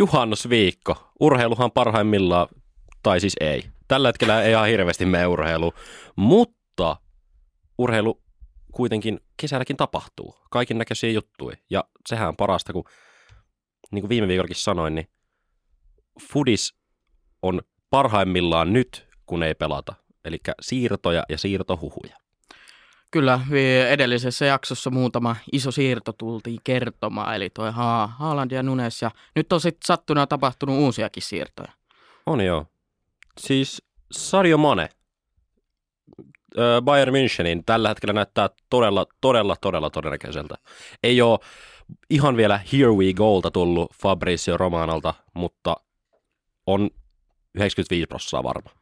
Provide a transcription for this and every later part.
juhannusviikko. Urheiluhan parhaimmillaan, tai siis ei. Tällä hetkellä ei ihan hirveästi mene urheilu, mutta urheilu kuitenkin kesälläkin tapahtuu. Kaikin näköisiä juttuja. Ja sehän on parasta, kun niin kuin viime viikollakin sanoin, niin Fudis on parhaimmillaan nyt, kun ei pelata. Eli siirtoja ja siirtohuhuja. Kyllä, edellisessä jaksossa muutama iso siirto tultiin kertomaan, eli toi ha- Haaland ja Nunes, ja nyt on sitten sattuna tapahtunut uusiakin siirtoja. On joo. Siis Sadio Mane, Bayern Münchenin tällä hetkellä näyttää todella, todella, todella todennäköiseltä. Ei ole ihan vielä Here We Golta tullut Fabrizio Romanalta, mutta on 95 prosenttia varma.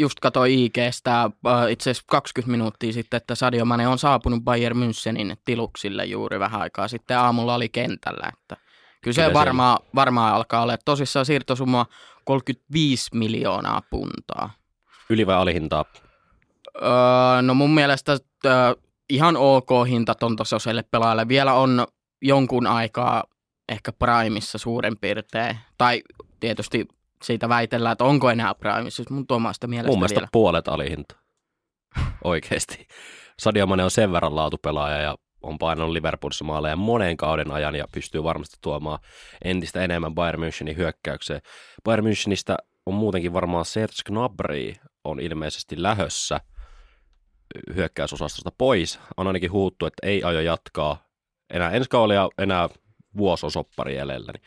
Just katsoin IGstä äh, itse asiassa 20 minuuttia sitten, että Sadio Mane on saapunut Bayern Münchenin tiluksille juuri vähän aikaa sitten. Aamulla oli kentällä, että kyllä se varmaan, varmaan alkaa olla. Tosissaan siirtosumma 35 miljoonaa puntaa. Yli vai alihintaa? Öö, no mun mielestä öö, ihan ok hinta ton tasoiselle pelaajalle. Vielä on jonkun aikaa ehkä Primeissa suurin piirtein. Tai tietysti siitä väitellään, että onko enää Primeissa, siis mun omasta mielestä Mun mielestä vielä. puolet alihinta. Oikeesti. Sadio Mane on sen verran laatupelaaja ja on painanut Liverpoolissa maaleja monen kauden ajan ja pystyy varmasti tuomaan entistä enemmän Bayern Münchenin hyökkäykseen. Bayern Münchenistä on muutenkin varmaan Serge Gnabry on ilmeisesti lähössä hyökkäysosastosta pois. On ainakin huuttu, että ei aio jatkaa enää ensi kaudella enää vuosi on soppari jäljellä. Niin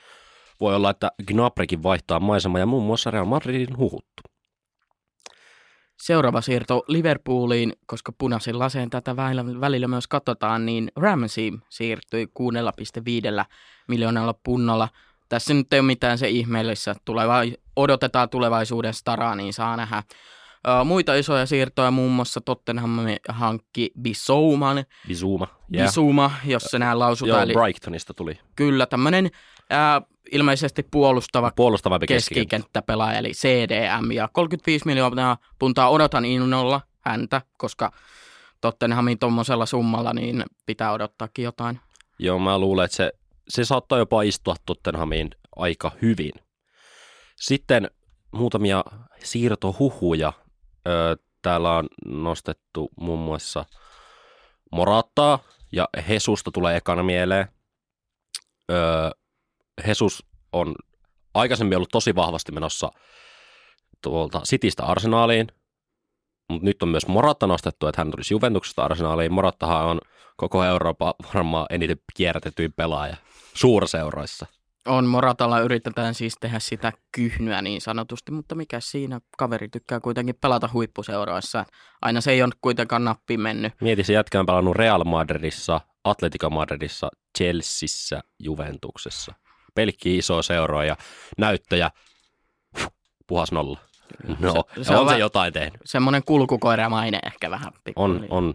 voi olla, että Gnabrykin vaihtaa maisemaa ja muun muassa Real Madridin huhuttu. Seuraava siirto Liverpooliin, koska punaisen laseen tätä välillä myös katsotaan, niin Ramsey siirtyi 6,5 miljoonalla punnalla. Tässä nyt ei ole mitään se ihmeellissä. Tuleva, odotetaan tulevaisuuden staraa, niin saa nähdä. Muita isoja siirtoja, muun muassa Tottenham hankki Bisouman. Bisuma. Yeah. Bisuma, jos se näin lausutaan. Joo, Eli Brightonista tuli. kyllä, tämmöinen uh, ilmeisesti puolustava keskikenttä. keskikenttäpelaaja, eli CDM, ja 35 miljoonaa puntaa odotan innolla häntä, koska Tottenhamin tuommoisella summalla niin pitää odottaakin jotain. Joo, mä luulen, että se, se saattaa jopa istua Tottenhamiin aika hyvin. Sitten muutamia siirtohuhuja. Öö, täällä on nostettu muun muassa Morattaa ja Hesusta tulee ekana mieleen. Öö, Hesus on aikaisemmin ollut tosi vahvasti menossa tuolta Citystä Arsenaaliin, mutta nyt on myös Moratta nostettu, että hän tulisi Juventuksesta Arsenaaliin. Morattahan on koko Euroopan varmaan eniten kierrätetyin pelaaja suurseuroissa. On Moratalla yritetään siis tehdä sitä kyhnyä niin sanotusti, mutta mikä siinä kaveri tykkää kuitenkin pelata huippuseuroissa. Aina se ei ole kuitenkaan nappi mennyt. Mieti, se jätkä on pelannut Real Madridissa, Atletico Madridissa, Chelseassa, Juventuksessa. Pelkki iso seuroja ja näyttöjä, puhas nolla. No, se, se on, on se jotain tehnyt. Semmoinen kulkukoiramaine ehkä vähän. On, on.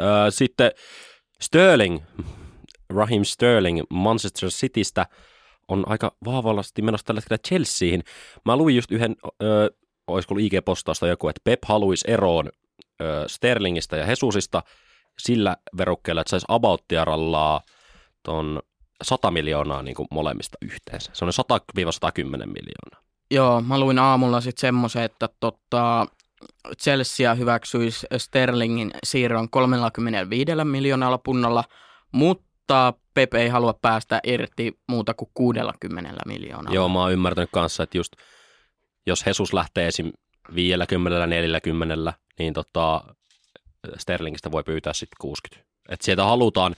Ö, sitten Sterling, Raheem Sterling Manchester Citystä on aika vahvasti menossa tällä hetkellä Chelseahin. Mä luin just yhden, ö, olisiko ollut IG-postausta joku, että Pep haluaisi eroon ö, Sterlingistä ja Hesusista sillä verukkeella, että saisi abouttiarallaa ton 100 miljoonaa niin kuin molemmista yhteensä. Se on 100-110 miljoonaa. Joo, mä luin aamulla sitten semmoisen, että tota, Chelsea hyväksyisi Sterlingin siirron 35 miljoonalla punnalla, mutta Pep ei halua päästä irti muuta kuin 60 miljoonaa. Joo, mä oon ymmärtänyt kanssa, että just jos Jesus lähtee esim. 50, 40, niin tota, Sterlingistä voi pyytää sitten 60. Et sieltä halutaan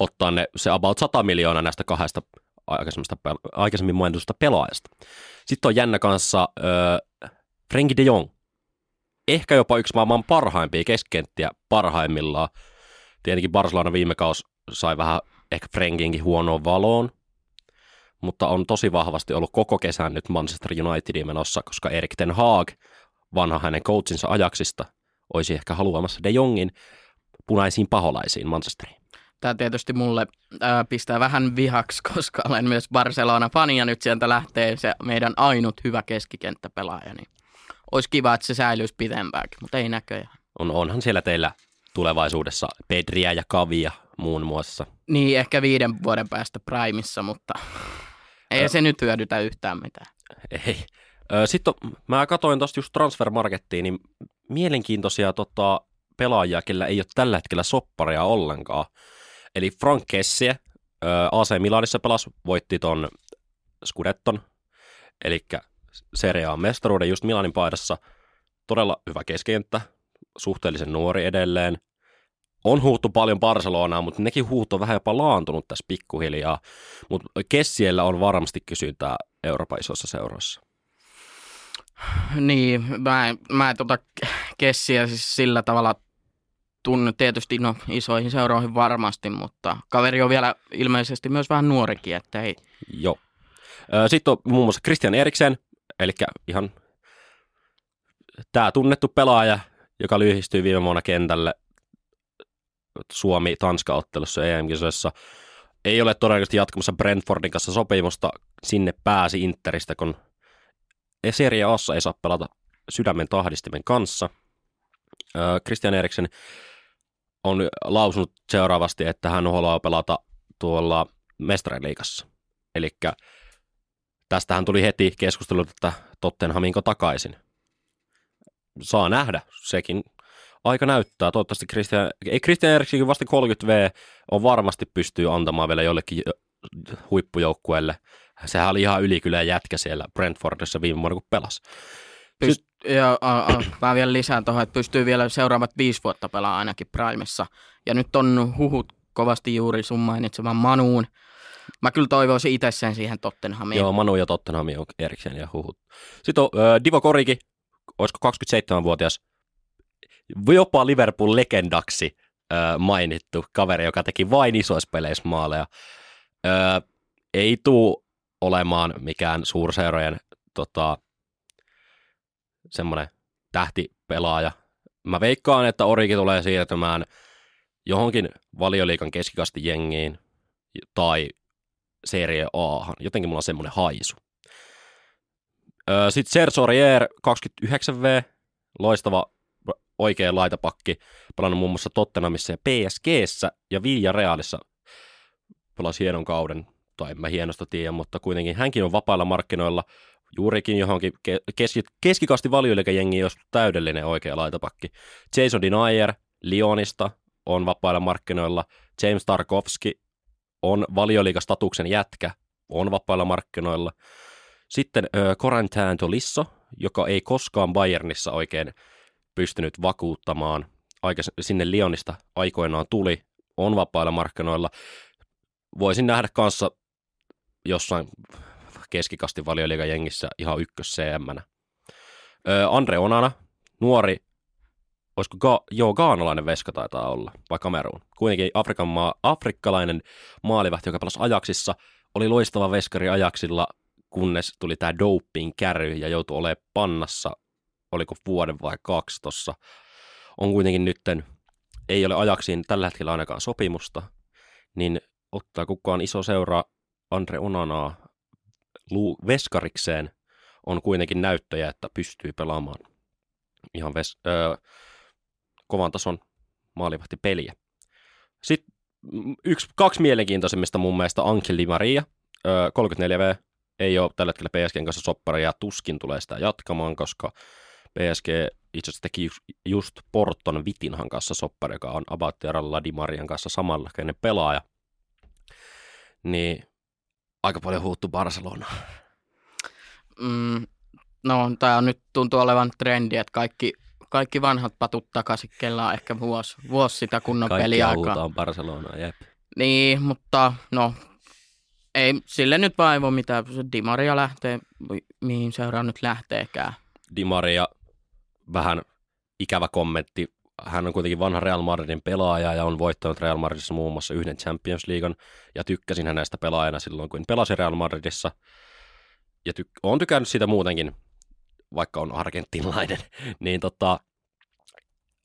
ottaa ne, se about 100 miljoonaa näistä kahdesta aikaisemmin mainitusta pelaajasta. Sitten on jännä kanssa äh, Frenkie de Jong. Ehkä jopa yksi maailman parhaimpia keskenttiä parhaimmillaan. Tietenkin Barcelona viime kaus sai vähän ehkä Frenkinkin huonoon valoon, mutta on tosi vahvasti ollut koko kesän nyt Manchester Unitedin menossa, koska Erik Ten Haag, vanha hänen coachinsa ajaksista, olisi ehkä haluamassa De Jongin punaisiin paholaisiin Manchesteriin. Tämä tietysti mulle ää, pistää vähän vihaksi, koska olen myös Barcelona-fani ja nyt sieltä lähtee se meidän ainut hyvä keskikenttäpelaaja. Niin olisi kiva, että se säilyisi pitempäänkin, mutta ei näköjään. On, onhan siellä teillä tulevaisuudessa Pedriä ja Kavia muun muassa. Niin, ehkä viiden vuoden päästä Primissa, mutta... Ei se nyt hyödytä yhtään mitään. Ei. Sitten mä katsoin tuosta just Transfermarkettiin, niin mielenkiintoisia tota, pelaajia, kellä ei ole tällä hetkellä sopparia ollenkaan. Eli Frank Kessie, AC Milanissa pelasi, voitti ton Scudetton, eli Serie A mestaruuden just Milanin paidassa. Todella hyvä keskenttä, suhteellisen nuori edelleen. On huuttu paljon Barcelonaa, mutta nekin huut on vähän jopa laantunut tässä pikkuhiljaa. Mutta Kessiellä on varmasti kysyntää Euroopan isoissa seuroissa. Niin, mä, en, mä en tota Kessiä siis sillä tavalla tunne tietysti no, isoihin seuroihin varmasti, mutta kaveri on vielä ilmeisesti myös vähän nuorikin, että ei. Joo. Sitten on muun muassa Christian Eriksen, eli ihan tämä tunnettu pelaaja, joka lyhistyi viime vuonna kentälle Suomi-Tanska-ottelussa EM-kisoissa. Ei ole todennäköisesti jatkamassa Brentfordin kanssa sopimusta. Sinne pääsi Interistä, kun Serie Assa ei saa pelata sydämen tahdistimen kanssa. Christian Eriksen on lausunut seuraavasti, että hän haluaa pelata tuolla mestariliikassa. Eli tästähän tuli heti keskustelu, että Tottenhaminko takaisin. Saa nähdä, sekin aika näyttää. Toivottavasti Christian, ei Christian Eriksenkin vasta 30V on varmasti pystyy antamaan vielä jollekin huippujoukkueelle. Sehän oli ihan ylikylä jätkä siellä Brentfordissa viime vuonna, kun pelasi. Pyst- ja a, a, mä vielä lisään tuohon, että pystyy vielä seuraavat viisi vuotta pelaamaan ainakin Primessa. Ja nyt on huhut kovasti juuri sun mainitseman Manuun. Mä kyllä toivoisin itse sen siihen Tottenhamiin. Joo, Manu ja Tottenhami on erikseen ja huhut. Sitten on äh, Divo Koriki, olisiko 27-vuotias, jopa Liverpool-legendaksi äh, mainittu kaveri, joka teki vain isoissa peleissä maaleja. Äh, ei tule olemaan mikään suurseurojen tota, semmoinen tähtipelaaja. Mä veikkaan, että Origi tulee siirtymään johonkin valioliikan keskikasti jengiin tai Serie A. Jotenkin mulla on semmoinen haisu. Sitten Serge Aurier, 29V, loistava oikea laitapakki, pelannut muun muassa Tottenhamissa ja PSGssä ja Villarealissa pelasi hienon kauden, tai en mä hienosta tiedä, mutta kuitenkin hänkin on vapailla markkinoilla – juurikin johonkin keski, keskikasti valioilikäjengi, jos täydellinen oikea laitapakki. Jason Denier Lionista on vapailla markkinoilla. James Tarkovski on valioliikastatuksen jätkä, on vapailla markkinoilla. Sitten äh, Corentin Tolisso, joka ei koskaan Bayernissa oikein pystynyt vakuuttamaan. Aika sinne Lionista aikoinaan tuli, on vapailla markkinoilla. Voisin nähdä kanssa jossain keskikasti valioliigajengissä ihan ykkös cm Andre Onana, nuori, olisiko ga, joo, gaanalainen veska taitaa olla, vai Kameruun. Kuitenkin Afrikan maa, afrikkalainen maalivahti, joka pelasi ajaksissa, oli loistava veskari ajaksilla, kunnes tuli tämä doping kärry ja joutui olemaan pannassa, oliko vuoden vai kaksi tuossa. On kuitenkin nytten, ei ole ajaksiin tällä hetkellä ainakaan sopimusta, niin ottaa kukaan iso seura Andre Onanaa Lu Veskarikseen on kuitenkin näyttöjä, että pystyy pelaamaan ihan ves, öö, kovan tason maalivahtipeliä. Sitten yksi, kaksi mielenkiintoisimmista mun mielestä Ankel Di Maria, öö, 34V, ei ole tällä hetkellä PSGn kanssa sopparia ja tuskin tulee sitä jatkamaan, koska PSG itse asiassa teki just Porton Vitinhan kanssa soppari, joka on Abattiaralla Di Marian kanssa samalla pelaaja. Niin aika paljon huuttu Barcelona. Mm, no, tämä on nyt tuntuu olevan trendi, että kaikki, kaikki vanhat patut takaisin, kellä on ehkä vuosi, vuosi sitä kunnon Kaikki peliaikaa. Kaikki Barcelonaa, jep. Niin, mutta no, ei sille nyt vaan ei voi mitään. Di Maria lähtee, mihin seuraa nyt lähteekään. Di Maria, vähän ikävä kommentti hän on kuitenkin vanha Real Madridin pelaaja ja on voittanut Real Madridissa muun muassa yhden Champions Leaguean ja tykkäsin hänestä pelaajana silloin, kun pelasi Real Madridissa. Ja tyk- olen tykännyt siitä muutenkin, vaikka on argentinlainen, niin tota,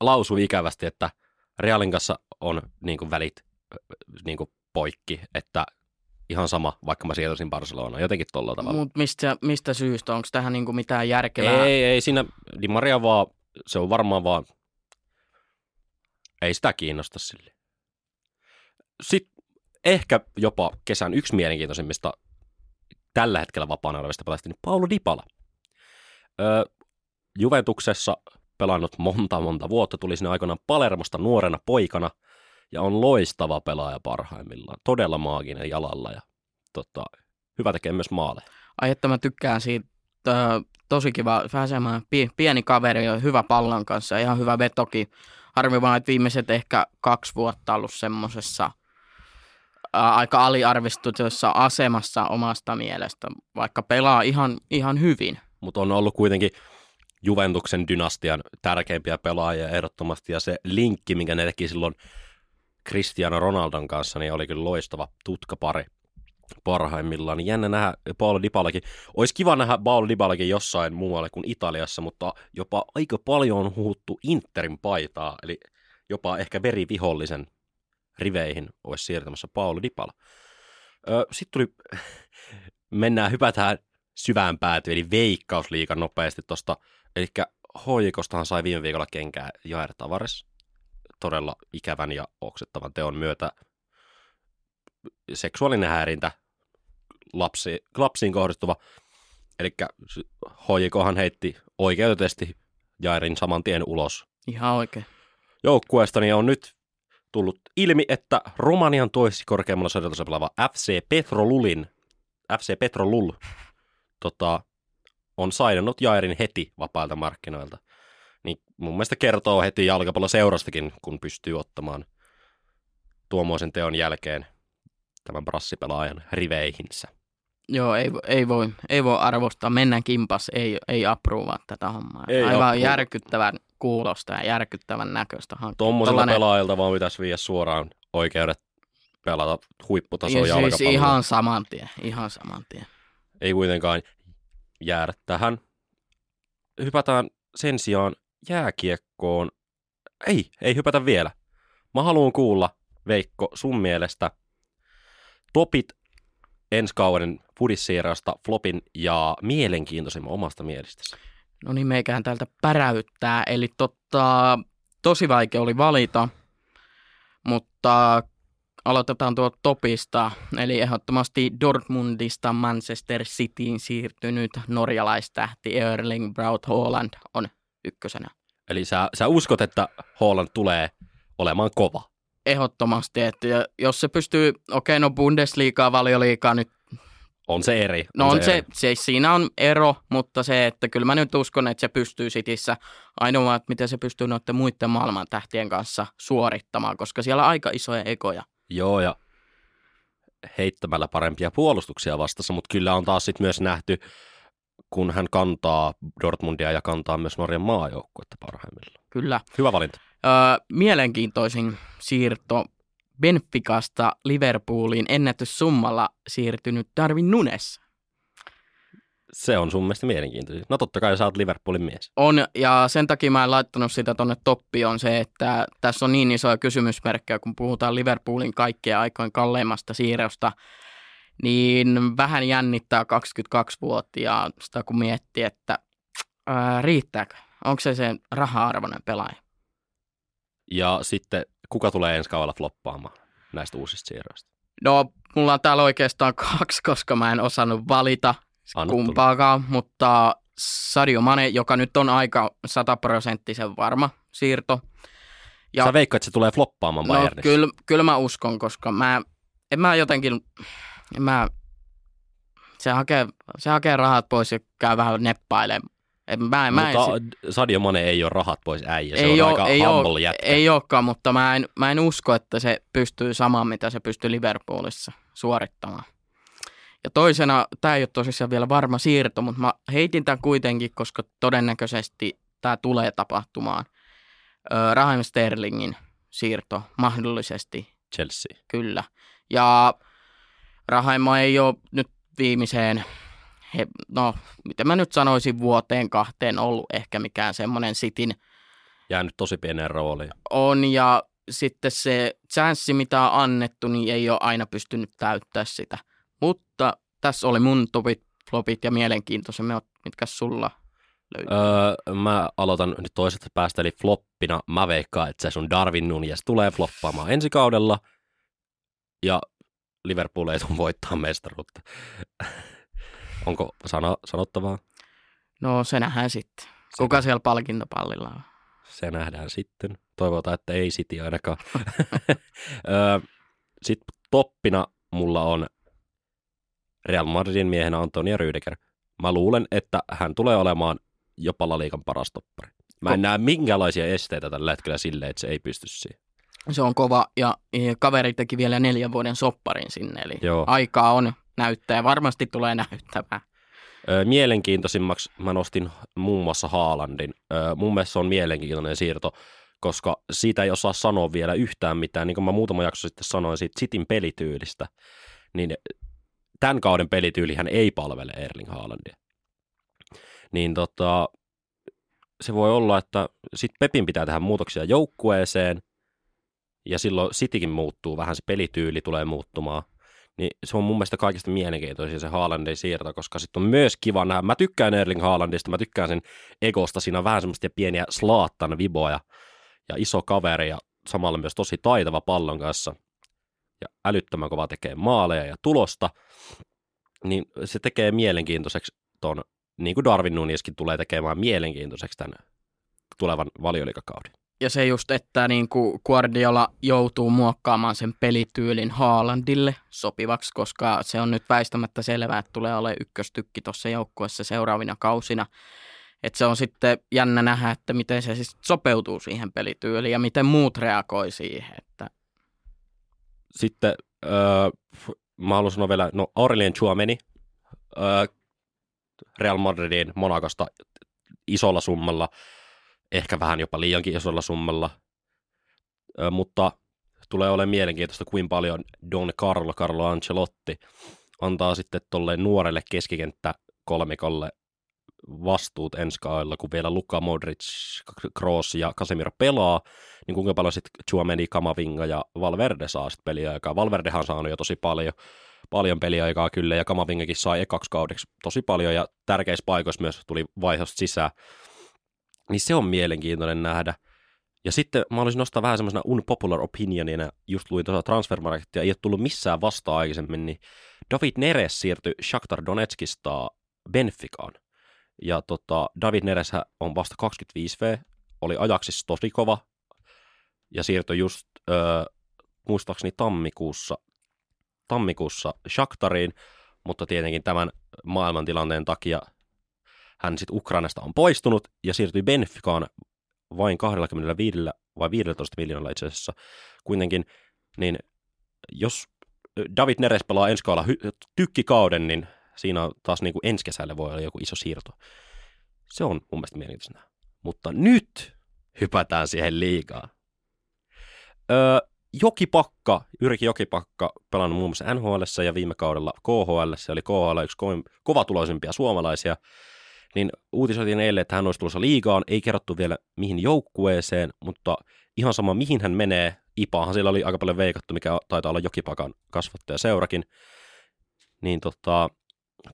lausui ikävästi, että Realin kanssa on niin kuin välit niin kuin poikki, että ihan sama, vaikka mä siirtyisin Barcelonaan, jotenkin tuolla tavalla. Mut mistä, mistä syystä? Onko tähän niin kuin mitään järkevää? Ei, ei siinä, Di Maria vaan, se on varmaan vaan ei sitä kiinnosta sille. Sitten ehkä jopa kesän yksi mielenkiintoisimmista tällä hetkellä vapaana olevista pelaajista, niin Paulo Dybala. Öö, Juventuksessa pelannut monta monta vuotta, tuli sinne aikanaan Palermosta nuorena poikana ja on loistava pelaaja parhaimmillaan. Todella maaginen jalalla ja tota, hyvä tekee myös maaleja. Ai että mä tykkään siitä, tosi kiva, vähän pieni kaveri ja hyvä pallon kanssa ihan hyvä vetoki. Harmi vaan, että viimeiset ehkä kaksi vuotta ollut semmoisessa aika aliarvistutussa asemassa omasta mielestä, vaikka pelaa ihan, ihan hyvin. Mutta on ollut kuitenkin Juventuksen dynastian tärkeimpiä pelaajia ehdottomasti, ja se linkki, minkä ne teki silloin Cristiano Ronaldon kanssa, niin oli kyllä loistava tutkapari parhaimmillaan. Niin jännä nähdä Paolo Dybalakin. Olisi kiva nähdä Paolo Dybalakin jossain muualle kuin Italiassa, mutta jopa aika paljon on huhuttu Interin paitaa, eli jopa ehkä verivihollisen riveihin olisi siirtämässä Paolo Dybala. Sitten tuli, mennään, hypätään syvään päätyyn, eli veikkausliikan nopeasti tuosta, eli Hoikostahan sai viime viikolla kenkää Jair Tavares, todella ikävän ja oksettavan teon myötä seksuaalinen häirintä lapsi, lapsiin kohdistuva. Eli Hoikohan heitti oikeutetusti Jairin saman tien ulos. Ihan oikein. Joukkueesta niin on nyt tullut ilmi, että Romanian toisi korkeammalla sarjalla pelaava FC Petrolulin, FC Petrolul, tota, on sainannut Jairin heti vapailta markkinoilta. Niin mun mielestä kertoo heti jalkapalloseurastakin, kun pystyy ottamaan tuommoisen teon jälkeen tämän brassipelaajan riveihinsä. Joo, ei, ei, voi, ei voi arvostaa. Mennään kimpas, ei, ei appruvaa tätä hommaa. Ei Aivan appruvaa. järkyttävän kuulosta ja järkyttävän näköistä hanketta. Tuommoisella Tollanen- pelaajilta vaan pitäisi viedä suoraan oikeudet pelata huipputason Ja siis ihan saman tien, ihan saman tien. Ei kuitenkaan jäädä tähän. Hypätään sen sijaan jääkiekkoon. Ei, ei hypätä vielä. Mä haluan kuulla, Veikko, sun mielestä topit ensi kauden fudissiirrosta, flopin ja mielenkiintoisimman omasta mielestäsi. No niin, meikään täältä päräyttää. Eli totta, tosi vaikea oli valita, mutta aloitetaan tuolta topista. Eli ehdottomasti Dortmundista Manchester Cityin siirtynyt norjalaistähti Erling Braut Haaland on ykkösenä. Eli sä, sä uskot, että Holland tulee olemaan kova. Ehdottomasti, että jos se pystyy, okei no Bundesliigaa, valioliigaa nyt On se eri. No on se, eri. se, siinä on ero, mutta se, että kyllä mä nyt uskon, että se pystyy Cityssä ainoa, että miten se pystyy noiden muiden maailman tähtien kanssa suorittamaan, koska siellä on aika isoja ekoja. Joo, ja heittämällä parempia puolustuksia vastassa, mutta kyllä on taas sit myös nähty, kun hän kantaa Dortmundia ja kantaa myös Norjan maajoukkuetta parhaimmillaan. Kyllä. Hyvä valinta. Öö, mielenkiintoisin siirto Benficasta Liverpooliin ennätyssummalla siirtynyt Darwin Nunes. Se on sun mielestä mielenkiintoista. No totta kai sä oot Liverpoolin mies. On, ja sen takia mä en laittanut sitä tonne toppiin, on se, että tässä on niin isoja kysymysmerkkejä, kun puhutaan Liverpoolin kaikkien aikojen kalleimmasta siirrosta, niin vähän jännittää 22-vuotiaasta, kun miettii, että ää, riittääkö? Onko se se raha-arvoinen pelaaja? Ja sitten kuka tulee ensi kaudella floppaamaan näistä uusista siirroista? No, mulla on täällä oikeastaan kaksi, koska mä en osannut valita Anna tulla. kumpaakaan, mutta Sadio Mane, joka nyt on aika sataprosenttisen varma siirto. Ja... Sä veikkaat, että se tulee floppaamaan No Bayernissa? kyllä, kyllä mä uskon, koska mä, en mä jotenkin, mä, se hakee, se hakee rahat pois ja käy vähän neppailemaan. En, mä, mä en, Mutta Sadio Mane ei ole rahat pois äijä. Se ei, on oo, aika ei, humble oo, jätkä. ei olekaan, mutta mä en, mä en usko, että se pystyy samaan, mitä se pystyy Liverpoolissa suorittamaan. Ja toisena, tämä ei ole tosissaan vielä varma siirto, mutta mä heitin tämän kuitenkin, koska todennäköisesti tämä tulee tapahtumaan. Öö, Raheem Sterlingin siirto mahdollisesti Chelsea. Kyllä. Ja Rahaima ei ole nyt viimeiseen, he, no miten mä nyt sanoisin, vuoteen kahteen ollut ehkä mikään semmoinen sitin Jäänyt tosi pieneen rooliin. on. Ja sitten se chanssi, mitä on annettu, niin ei ole aina pystynyt täyttää sitä. Mutta tässä oli mun topit, flopit ja mielenkiintoisemmin, mitkä sulla löytyy. Öö, mä aloitan nyt toisesta päästä, eli floppina. Mä veikkaan, että se sun Darwin Nunes tulee floppaamaan ensi kaudella. Ja Liverpool ei tule voittaa mestaruutta. Onko sana, sanottavaa? No se nähdään sitten. Kuka siellä palkintopallilla on? Se nähdään sitten. Toivotaan, että ei City ainakaan. Sitten toppina mulla on Real Madridin miehenä Antonia Rüdiger. Mä luulen, että hän tulee olemaan jopa La Liigan paras toppari. Mä en Ko- näe minkälaisia esteitä tällä hetkellä sille, että se ei pysty siihen. Se on kova ja kaveri teki vielä neljän vuoden sopparin sinne, eli Joo. aikaa on näyttää ja varmasti tulee näyttämään. Mielenkiintoisimmaksi mä nostin muun muassa Haalandin. Mun mielestä se on mielenkiintoinen siirto, koska siitä ei osaa sanoa vielä yhtään mitään. Niin kuin mä muutama jakso sitten sanoin siitä Sitin pelityylistä, niin tämän kauden pelityylihän ei palvele Erling Haalandia. Niin tota, se voi olla, että sitten Pepin pitää tehdä muutoksia joukkueeseen, ja silloin Citykin muuttuu vähän, se pelityyli tulee muuttumaan. Niin se on mun mielestä kaikista mielenkiintoisin se Haalandin siirto, koska sitten on myös kiva nähdä. Mä tykkään Erling Haalandista, mä tykkään sen egosta, siinä on vähän semmoista pieniä slaattan viboja ja iso kaveri ja samalla myös tosi taitava pallon kanssa ja älyttömän kova tekee maaleja ja tulosta, niin se tekee mielenkiintoiseksi ton, niin kuin Darwin Nuneskin tulee tekemään mielenkiintoiseksi tämän tulevan valioliikakauden. Ja se just, että niin kuin Guardiola joutuu muokkaamaan sen pelityylin Haalandille sopivaksi, koska se on nyt väistämättä selvää, että tulee olemaan ykköstykki tuossa joukkueessa seuraavina kausina. Että se on sitten jännä nähdä, että miten se siis sopeutuu siihen pelityyliin ja miten muut reagoi siihen. Että... Sitten öö, mä haluan sanoa vielä, no Aurelien Chouameni öö, Real Madridin Monakosta isolla summalla – ehkä vähän jopa liiankin isolla summalla, Ö, mutta tulee olemaan mielenkiintoista, kuin paljon Don Carlo, Carlo Ancelotti antaa sitten tuolle nuorelle keskikenttä kolmikolle vastuut ensi kaudella, kun vielä Luka Modric, Kroos ja Casemiro pelaa, niin kuinka paljon sitten Chuameni, Kamavinga ja Valverde saa sitten peliaikaa. Valverdehan on saanut jo tosi paljon, paljon peliaikaa kyllä, ja Kamavingakin sai ekaksi kaudeksi tosi paljon, ja tärkeissä paikoissa myös tuli vaihosta sisään. Niin se on mielenkiintoinen nähdä. Ja sitten mä olisin nostaa vähän semmoisena unpopular opinionina, just luin tuossa transfermarkettia, ei ole tullut missään vasta aikaisemmin, niin David Neres siirtyi Shakhtar Donetskista Benficaan. Ja tota, David Neres on vasta 25V, oli ajaksissa tosi kova, ja siirtyi just öö, muistaakseni tammikuussa, tammikuussa Shakhtariin, mutta tietenkin tämän maailmantilanteen takia hän sitten Ukrainasta on poistunut ja siirtyi Benficaan vain 25 vai 15 miljoonalla itse asiassa kuitenkin, niin jos David Neres pelaa ensi kaudella hy- tykkikauden, niin siinä on taas niin kuin ensi kesällä voi olla joku iso siirto. Se on mun mielestä mielenkiintoista. Mutta nyt hypätään siihen liikaa. Öö, Jokipakka, Yrki Jokipakka, pelannut muun muassa NHL ja viime kaudella KHL, se oli KHL yksi kovatuloisimpia suomalaisia, niin uutisoitiin eilen, että hän olisi tulossa liigaan, ei kerrottu vielä mihin joukkueeseen, mutta ihan sama mihin hän menee, Ipaahan siellä oli aika paljon veikattu, mikä taitaa olla Jokipakan kasvattaja seurakin, niin tota,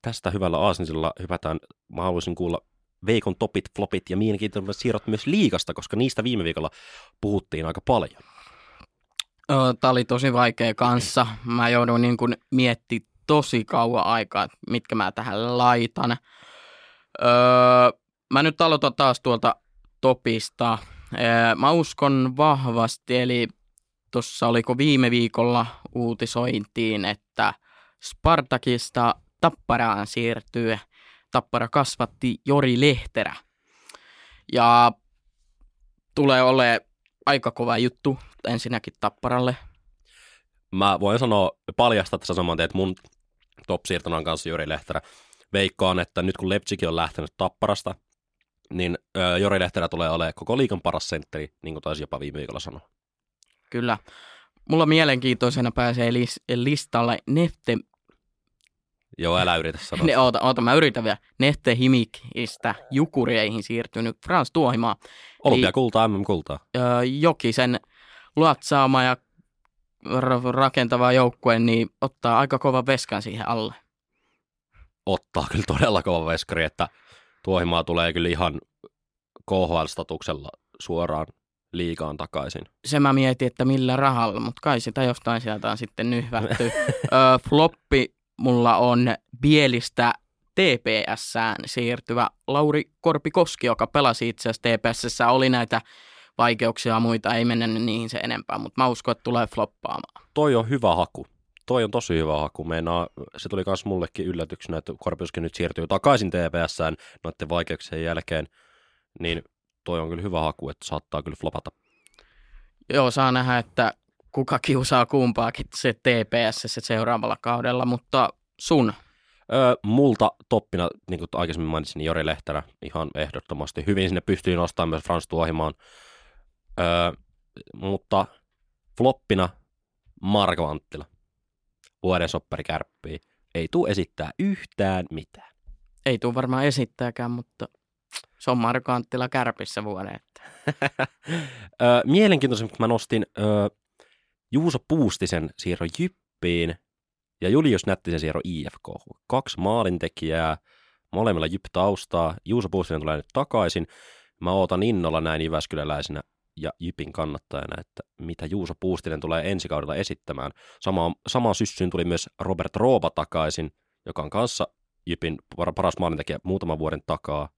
tästä hyvällä aasinsillla hypätään, mä haluaisin kuulla Veikon topit, flopit ja mielenkiintoiset siirrot myös liikasta, koska niistä viime viikolla puhuttiin aika paljon. Tämä oli tosi vaikea kanssa. Mä joudun niin miettimään tosi kauan aikaa, mitkä mä tähän laitan. Öö, mä nyt aloitan taas tuolta topista. Öö, mä uskon vahvasti, eli tuossa oliko viime viikolla uutisointiin, että Spartakista Tapparaan siirtyy. Tappara kasvatti Jori Lehterä. Ja tulee ole aika kova juttu ensinnäkin Tapparalle. Mä voin sanoa, paljastaa tässä saman että mun top kanssa Jori Lehterä veikkaan, että nyt kun Lepsikin on lähtenyt Tapparasta, niin Jori Lehterä tulee olemaan koko liikan paras sentteri, niin kuin taisi jopa viime viikolla sanoa. Kyllä. Mulla mielenkiintoisena pääsee listalle Nefte... Joo, älä yritä sanoa. Ne, oota, oota, mä yritän vielä. Nefte Himikistä Jukureihin siirtynyt Frans Tuohimaa. Olympiakultaa, MM-kultaa. Jokisen luotsaama ja rakentava joukkue, niin ottaa aika kova veskan siihen alle ottaa kyllä todella kova veskari, että Tuohimaa tulee kyllä ihan KHL-statuksella suoraan liikaan takaisin. Se mä mietin, että millä rahalla, mutta kai sitä jostain sieltä on sitten nyhvätty. Floppi mulla on Bielistä TPSään siirtyvä Lauri Korpikoski, joka pelasi itse asiassa TPSssä, oli näitä vaikeuksia ja muita, ei mennä niihin se enempää, mutta mä uskon, että tulee floppaamaan. Toi on hyvä haku. Toi on tosi hyvä haku. Meinaa, se tuli myös mullekin yllätyksenä, että Korpiuski nyt siirtyy takaisin TPSään noiden vaikeuksien jälkeen. Niin toi on kyllä hyvä haku, että saattaa kyllä flopata. Joo, saa nähdä, että kuka kiusaa kumpaakin se TPS se seuraavalla kaudella, mutta sun Öö, multa toppina, niin kuin aikaisemmin mainitsin, niin Jori Lehterä ihan ehdottomasti. Hyvin sinne pystyy nostamaan myös Frans Tuohimaan. Öö, mutta floppina Marko Anttila. Vuoden soppari kärppii. Ei tuu esittää yhtään mitään. ei tule varmaan esittääkään, mutta se on Marko Anttila kärpissä vuoden. Että. mielenkiintoisen, mä nostin Juuso Puustisen siirro Jyppiin ja Julius Nättisen siirro IFK. Kaksi maalintekijää, molemmilla Jyp-taustaa. Juuso Puustinen tulee nyt takaisin. Mä ootan innolla näin Jyväskyläläisenä ja Jypin kannattajana, että mitä Juuso Puustinen tulee ensi kaudella esittämään. Sama, samaan syssyyn tuli myös Robert Rooba takaisin, joka on kanssa Jypin par- paras maalintekijä muutaman vuoden takaa.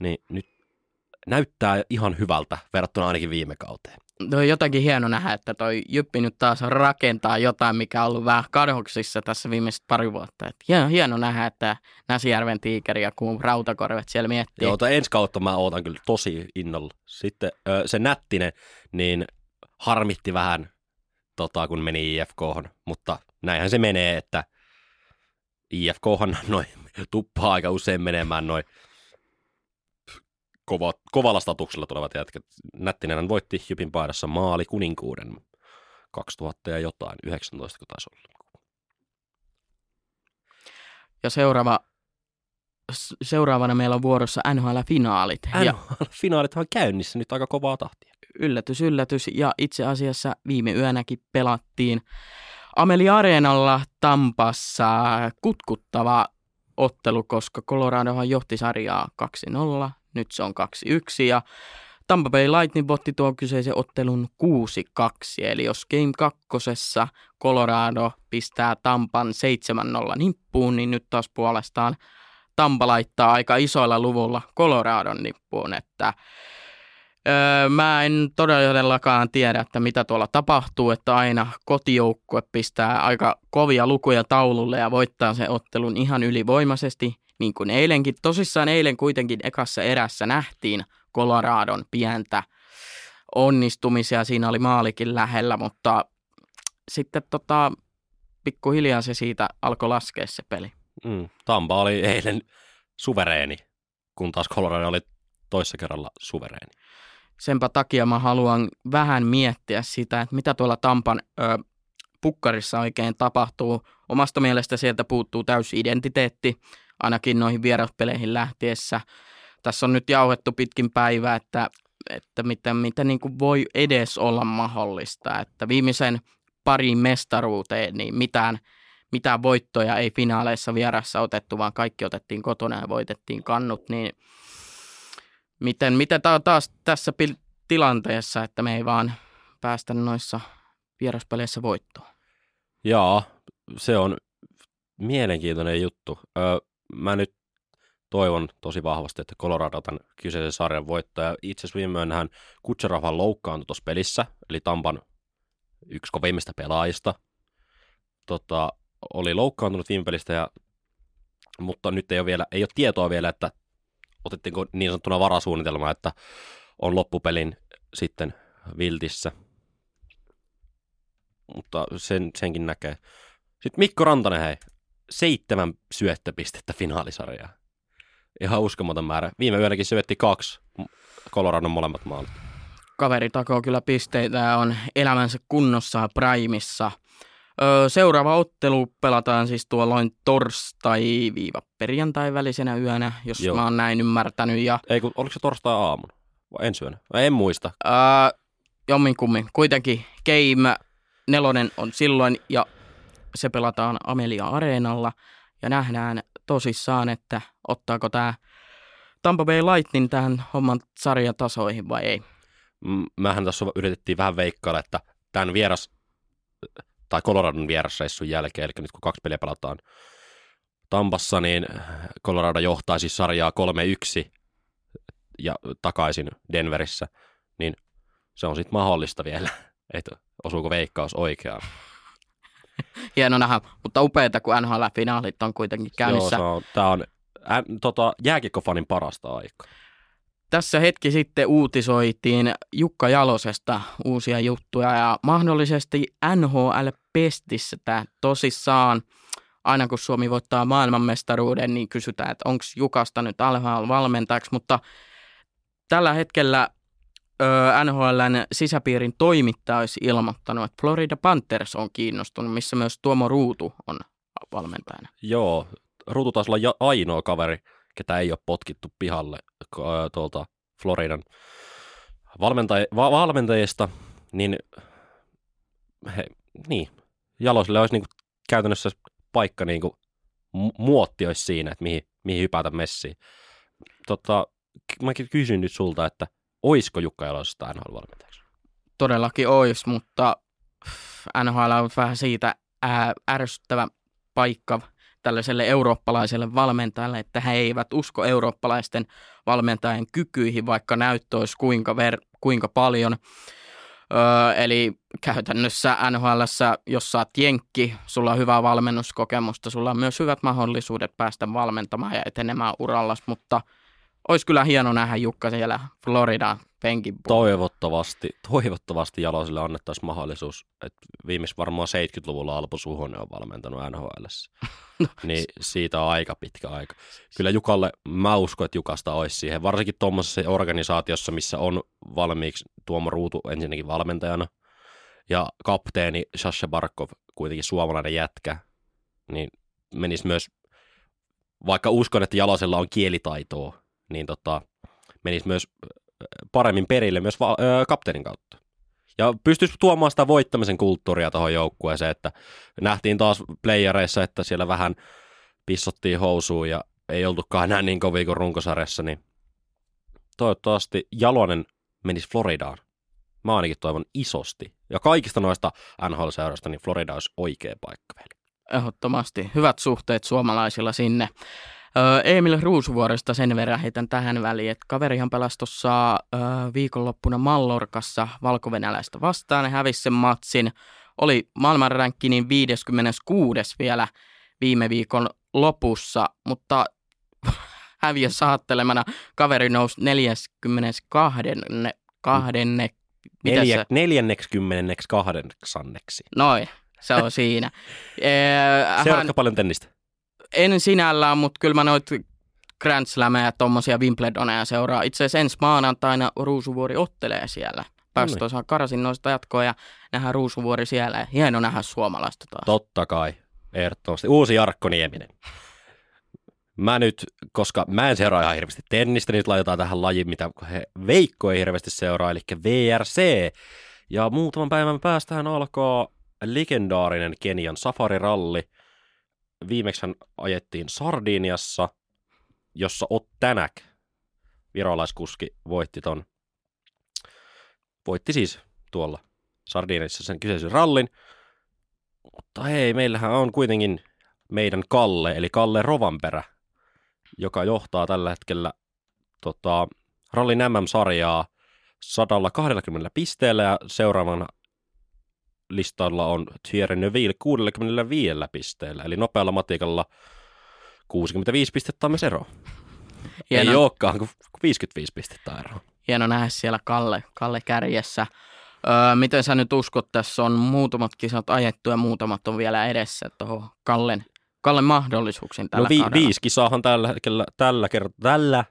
Niin nyt näyttää ihan hyvältä verrattuna ainakin viime kauteen. Tuo on jotenkin hieno nähdä, että toi Jyppi nyt taas rakentaa jotain, mikä on ollut vähän kadhoksissa tässä viimeiset pari vuotta. Et hieno, hieno nähdä, että Näsijärven tiikeri ja kuun rautakorvet siellä miettii. Joo, ensi kautta mä ootan kyllä tosi innolla. Sitten se nättinen, niin harmitti vähän, tota, kun meni IFK, mutta näinhän se menee, että IFKhan noin tuppaa aika usein menemään noin kova, kovalla statuksella tulevat jätkät. Nättinen voitti Jypin paidassa maali kuninkuuden 2000 ja jotain, 19 kun taisi olla. Ja seuraava, seuraavana meillä on vuorossa NHL-finaalit. NHL-finaalit on käynnissä nyt aika kovaa tahtia. yllätys, yllätys. Ja itse asiassa viime yönäkin pelattiin Amelia Areenalla Tampassa kutkuttava ottelu, koska Coloradohan johti sarjaa 2-0. Nyt se on 2-1 ja Tampa Bay Lightning voitti tuon kyseisen ottelun 6-2. Eli jos Game 2 Colorado pistää Tampan 7-0 nippuun, niin nyt taas puolestaan Tampa laittaa aika isoilla luvulla Coloradon nippuun, että Öö, mä en todellakaan tiedä, että mitä tuolla tapahtuu, että aina kotijoukkue pistää aika kovia lukuja taululle ja voittaa sen ottelun ihan ylivoimaisesti, niin kuin eilenkin. Tosissaan eilen kuitenkin ekassa erässä nähtiin Coloradon pientä onnistumisia, siinä oli maalikin lähellä, mutta sitten tota, pikkuhiljaa se siitä alkoi laskea se peli. Mm. Tampa oli eilen suvereeni, kun taas Colorado oli toissa kerralla suvereeni. senpä takia mä haluan vähän miettiä sitä, että mitä tuolla Tampan ö, pukkarissa oikein tapahtuu. Omasta mielestä sieltä puuttuu täysi identiteetti, ainakin noihin vieraspeleihin lähtiessä. Tässä on nyt jauhettu pitkin päivää, että, että mitä, mitä niin kuin voi edes olla mahdollista. Että viimeisen pariin mestaruuteen, niin mitään, mitään voittoja ei finaaleissa vierassa otettu, vaan kaikki otettiin kotona ja voitettiin kannut, niin miten, miten taas tässä tilanteessa, että me ei vaan päästä noissa vieraspeleissä voittoon. Jaa, se on mielenkiintoinen juttu. Öö, mä nyt toivon tosi vahvasti, että Colorado tämän kyseisen sarjan voittaa. Itse asiassa viime yönähän Kutserovhan loukkaantui tuossa pelissä, eli Tampan yksi kovimmista pelaajista. Tota, oli loukkaantunut viime pelistä, ja, mutta nyt ei ole, vielä, ei ole tietoa vielä, että otettiinko niin sanottuna varasuunnitelma, että on loppupelin sitten viltissä. Mutta sen, senkin näkee. Sitten Mikko Rantanen, hei, seitsemän syöttöpistettä finaalisarjaa. Ihan uskomaton määrä. Viime yönäkin syötti kaksi Coloradon molemmat maalit. Kaveri takoo kyllä pisteitä ja on elämänsä kunnossa ja primissa. Öö, seuraava ottelu pelataan siis tuolloin torstai-perjantai välisenä yönä, jos Joo. Joo. mä oon näin ymmärtänyt. Ja Ei kun, oliko se torstai aamuna? Vai ensi yönä? Mä en muista. öö, jomminkummin, kuitenkin Game nelonen on silloin ja se pelataan Amelia Areenalla ja nähdään tosissaan, että ottaako tämä Tampa Bay Lightning tähän homman sarjatasoihin vai ei. Mähän tässä yritettiin vähän veikkailla, että tämän vieras, tai Coloradon vierasreissun jälkeen, eli nyt kun kaksi peliä pelataan Tampassa, niin Colorado johtaisi sarjaa 3-1 ja takaisin Denverissä, niin se on sitten mahdollista vielä, että osuuko veikkaus oikeaan. Hieno nähdä, mutta upeita, kun NHL-finaalit on kuitenkin käynnissä. Joo, on, tämä on ä, tota, jääkikkofanin parasta aikaa. Tässä hetki sitten uutisoitiin Jukka Jalosesta uusia juttuja ja mahdollisesti NHL-pestissä tämä tosissaan. Aina kun Suomi voittaa maailmanmestaruuden, niin kysytään, että onko Jukasta nyt NHL-valmentajaksi, mutta tällä hetkellä NHLn sisäpiirin toimittaja olisi ilmoittanut, että Florida Panthers on kiinnostunut, missä myös Tuomo Ruutu on valmentajana. Joo, Ruutu taisi olla ainoa kaveri, ketä ei ole potkittu pihalle tuolta Floridan va- valmentajista, niin, he, niin Jalosille olisi niin kuin käytännössä paikka niin kuin muotti olisi siinä, että mihin, mihin hypätä messiin. Tota, mä kysyn nyt sulta, että oisko Jukka Jalosesta NHL-valmentajaksi? Todellakin ois, mutta NHL on vähän siitä ää, ärsyttävä paikka tällaiselle eurooppalaiselle valmentajalle, että he eivät usko eurooppalaisten valmentajien kykyihin, vaikka näyttö olisi kuinka, ver- kuinka paljon. Öö, eli käytännössä NHL, jos saat jenkki, sulla on hyvää valmennuskokemusta, sulla on myös hyvät mahdollisuudet päästä valmentamaan ja etenemään urallas, mutta olisi kyllä hieno nähdä Jukka siellä Florida penkin puolella. Toivottavasti, toivottavasti Jalosille annettaisiin mahdollisuus, että viimeis varmaan 70-luvulla Alpo Suhonen on valmentanut NHL. no, niin siitä on aika pitkä aika. Kyllä Jukalle, mä uskon, että Jukasta olisi siihen, varsinkin tuommoisessa organisaatiossa, missä on valmiiksi Tuomo Ruutu ensinnäkin valmentajana ja kapteeni Sasha Barkov, kuitenkin suomalainen jätkä, niin menisi myös, vaikka uskon, että Jalosella on kielitaitoa, niin tota, menisi myös paremmin perille myös va- ö, kapteenin kautta. Ja pystyisi tuomaan sitä voittamisen kulttuuria tuohon joukkueeseen, että nähtiin taas playereissa, että siellä vähän pissottiin housuun ja ei oltukaan enää niin kovin kuin runkosarjassa, niin toivottavasti Jalonen menisi Floridaan. Mä ainakin toivon isosti. Ja kaikista noista NHL-seuroista, niin Florida olisi oikea paikka vielä. Ehdottomasti. Hyvät suhteet suomalaisilla sinne. Emil Ruusuvuoresta sen verran heitän tähän väliin, että kaverihan pelasi tuossa viikonloppuna Mallorkassa valkovenäläistä vastaan ja hävisi sen matsin. Oli maailmanränkkinin 56. vielä viime viikon lopussa, mutta häviö saattelemana kaveri nousi 42. Kahdenne, Neljä, neljänneksi kahdeksanneksi. Noin, se on siinä. Seuraatko paljon tennistä? En sinällään, mutta kyllä mä noit Grand Slameja ja tommosia Wimbledoneja seuraa. Itse asiassa ensi maanantaina Ruusuvuori ottelee siellä. Päästä tosiaan karasin noista jatkoa ja nähdään Ruusuvuori siellä. Hieno nähdä suomalaista taas. Totta kai, ehdottomasti. Uusi Jarkko Nieminen. Mä nyt, koska mä en seuraa ihan hirveästi tennistä, niin nyt laitetaan tähän lajiin, mitä he Veikko ei hirveästi seuraa, eli VRC. Ja muutaman päivän päästähän alkaa legendaarinen Kenian safariralli – viimeksi ajettiin Sardiniassa, jossa Ot Tänäk, virolaiskuski, voitti ton, voitti siis tuolla Sardiniassa sen kyseisen rallin. Mutta hei, meillähän on kuitenkin meidän Kalle, eli Kalle Rovanperä, joka johtaa tällä hetkellä tota, rallin MM-sarjaa 120 pisteellä ja seuraavana listalla on Thierry Neuville 65 pisteellä, eli nopealla matikalla 65 pistettä on myös ero. Hieno. Ei olekaan kuin 55 pistettä ero. Hieno nähdä siellä Kalle, Kalle kärjessä. Öö, miten sä nyt uskot, tässä on muutamat kisat ajettu ja muutamat on vielä edessä tuohon Kallen, Kallen mahdollisuuksiin tällä no, vi- kaudella? Viisi kisaahan tällä, hetkellä, tällä, kert- tällä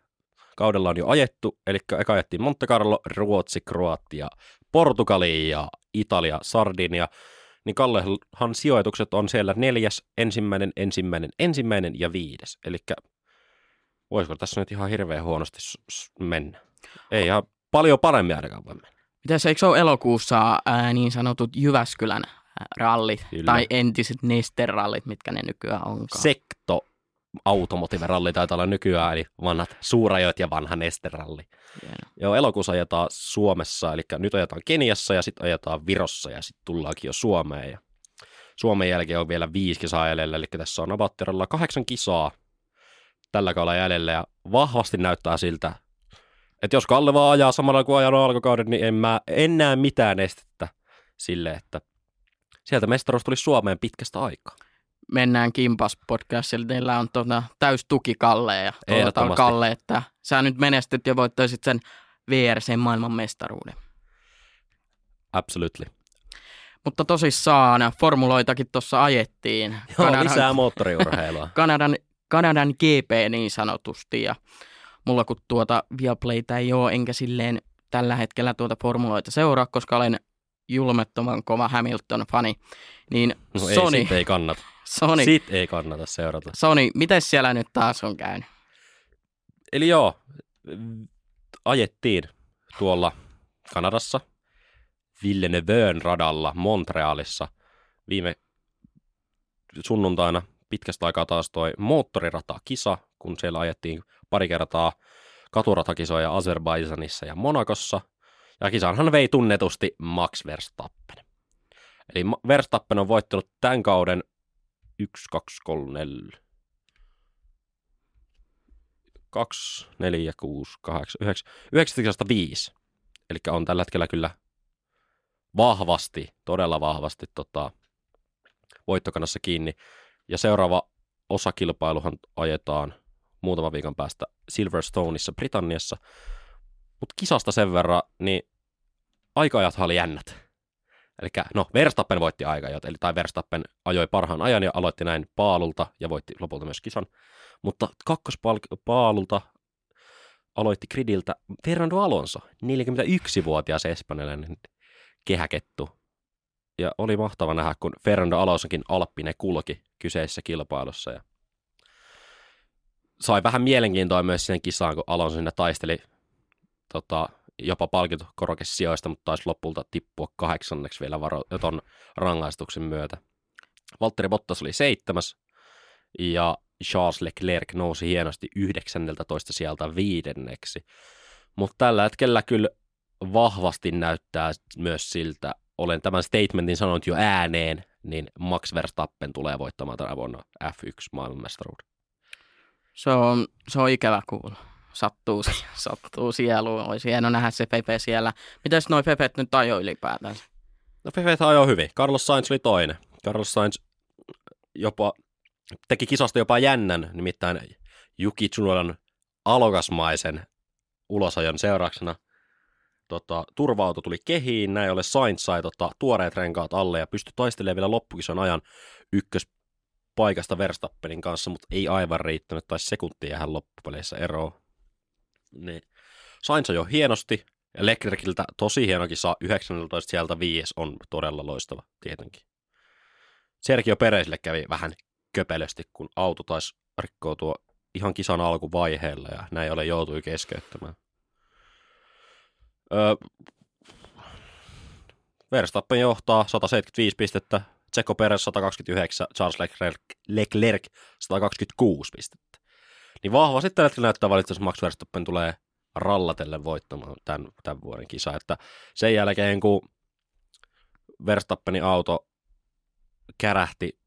kaudella on jo ajettu, eli eka ajettiin Monte Carlo, Ruotsi, Kroatia, Portugali ja Italia, Sardinia, niin Kallehan sijoitukset on siellä neljäs, ensimmäinen, ensimmäinen, ensimmäinen ja viides. Eli voisiko tässä nyt ihan hirveän huonosti mennä? Ei ihan paljon paremmin ainakaan voi mennä. Mitäs eikö ole elokuussa ää, niin sanotut Jyväskylän rallit Kyllä. tai entiset nesterallit, mitkä ne nykyään onkaan? Sekto automotive-ralli taitaa olla nykyään, eli vanhat suurajot ja vanha nesteralli. Yeah. Joo, elokuussa ajetaan Suomessa, eli nyt ajetaan Keniassa ja sitten ajetaan Virossa ja sitten tullaankin jo Suomeen. Ja Suomen jälkeen on vielä viisi kisaa jäljellä, eli tässä on Avatteralla kahdeksan kisaa tällä kaudella jäljellä, ja vahvasti näyttää siltä, että jos Kalle vaan ajaa samalla kuin ajanut alkukauden, niin en, mä, en näe mitään estettä sille, että sieltä mestaruus tuli Suomeen pitkästä aikaa. Mennään Kimpas podcastille. Teillä on tuota, täys tuki Kalle ja toivotaan. Kalle, että sä nyt menestyt ja voittaisit sen VRC maailman mestaruuden. Absolutely. Mutta tosissaan formuloitakin tuossa ajettiin. Joo, lisää moottoriurheilua. Kanadan, Kanadan GP niin sanotusti ja mulla kun tuota Viaplaytä ei ole, enkä silleen tällä hetkellä tuota formuloita seuraa, koska olen julmettoman kova Hamilton-fani, niin No ei, Sony, sit ei kannata. Sony, Sit ei kannata seurata. Sony, miten siellä nyt taas on käynyt? Eli joo, ajettiin tuolla Kanadassa Villeneuveön radalla Montrealissa viime sunnuntaina pitkästä aikaa taas toi moottorirata-kisa, kun siellä ajettiin pari kertaa katuratakisoja Azerbaidžanissa ja Monakossa. Ja kisanhan vei tunnetusti Max Verstappen. Eli Verstappen on voittanut tämän kauden 1, 2, 3, 4, 2, 4, 6, 8, 9, 9 5. Eli on tällä hetkellä kyllä vahvasti, todella vahvasti tota, voittokannassa kiinni. Ja seuraava osakilpailuhan ajetaan muutaman viikon päästä Silverstoneissa Britanniassa. Mutta kisasta sen verran, niin aikaajathan oli jännät. Eli no, Verstappen voitti aikajat, eli tai Verstappen ajoi parhaan ajan ja aloitti näin paalulta ja voitti lopulta myös kisan. Mutta kakkospaalulta aloitti gridiltä Fernando Alonso, 41-vuotias espanjalainen kehäkettu. Ja oli mahtava nähdä, kun Fernando Alonsokin alppinen kulki kyseisessä kilpailussa. Ja sai vähän mielenkiintoa myös siihen kisaan, kun Alonso siinä taisteli tota, jopa palkinto korokesijoista, mutta taisi lopulta tippua kahdeksanneksi vielä varo, ton rangaistuksen myötä. Valtteri Bottas oli seitsemäs ja Charles Leclerc nousi hienosti 19 sieltä viidenneksi. Mutta tällä hetkellä kyllä vahvasti näyttää myös siltä, olen tämän statementin sanonut jo ääneen, niin Max Verstappen tulee voittamaan tänä vuonna F1 maailmanmestaruuden. Se on, se on ikävä kuulla. Sattuu, sattuu sieluun. Olisi hieno nähdä se Pepe siellä. Mitäs noi Pepet nyt ajoi ylipäätään? No Pepe ajoi hyvin. Carlos Sainz oli toinen. Carlos Sainz jopa teki kisasta jopa jännän, nimittäin Yuki Tsunodan alokasmaisen ulosajon seurauksena tota, turva-auto tuli kehiin, näin ollen Sainz sai tota, tuoreet renkaat alle ja pystyi taistelemaan vielä loppukisan ajan ykköspaikasta Verstappenin kanssa, mutta ei aivan riittänyt, tai sekuntia hän loppupeleissä eroa. Niin. Sainz jo hienosti, ja Leclerciltä tosi hieno kisa, 19 sieltä 5 on todella loistava tietenkin. Sergio Perezille kävi vähän köpelösti, kun auto taisi rikkoutua ihan kisan alkuvaiheella ja näin ole joutui keskeyttämään. Öö, Verstappen johtaa 175 pistettä, Tseko Perez 129, Charles Leclerc, Leclerc 126 pistettä. Niin vahva sitten että näyttää valitettavasti Max Verstappen tulee rallatelle voittamaan tämän, tämän vuoden kisa. Että sen jälkeen, kun Verstappenin auto kärähti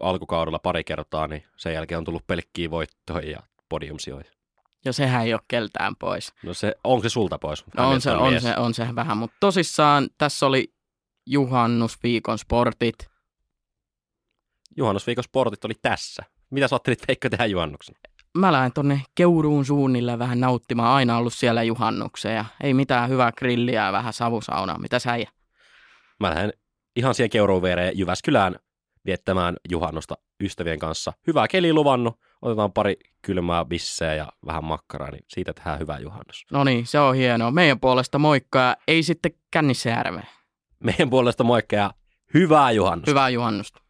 alkukaudella pari kertaa, niin sen jälkeen on tullut pelkkiä voittoja ja podiumsijoja. Ja sehän ei ole keltään pois. No se, onko se sulta pois? No on se, on, mies. se, on se vähän, mutta tosissaan tässä oli juhannusviikon sportit. Juhannusviikon sportit oli tässä. Mitä sä ajattelit Veikka tehdä juhannuksen? Mä lähden tonne Keuruun suunnille vähän nauttimaan. Aina ollut siellä juhannuksen ja ei mitään hyvää grilliä ja vähän savusaunaa. Mitä sä äijä? Mä lähden ihan siihen Keuruun viereen Jyväskylään viettämään juhannosta ystävien kanssa. Hyvää keli luvannut. Otetaan pari kylmää bissejä ja vähän makkaraa, niin siitä tehdään hyvä juhannus. No niin, se on hienoa. Meidän puolesta moikka ja ei sitten kännissä järveen. Meidän puolesta moikka ja hyvää juhannusta. Hyvää juhannusta.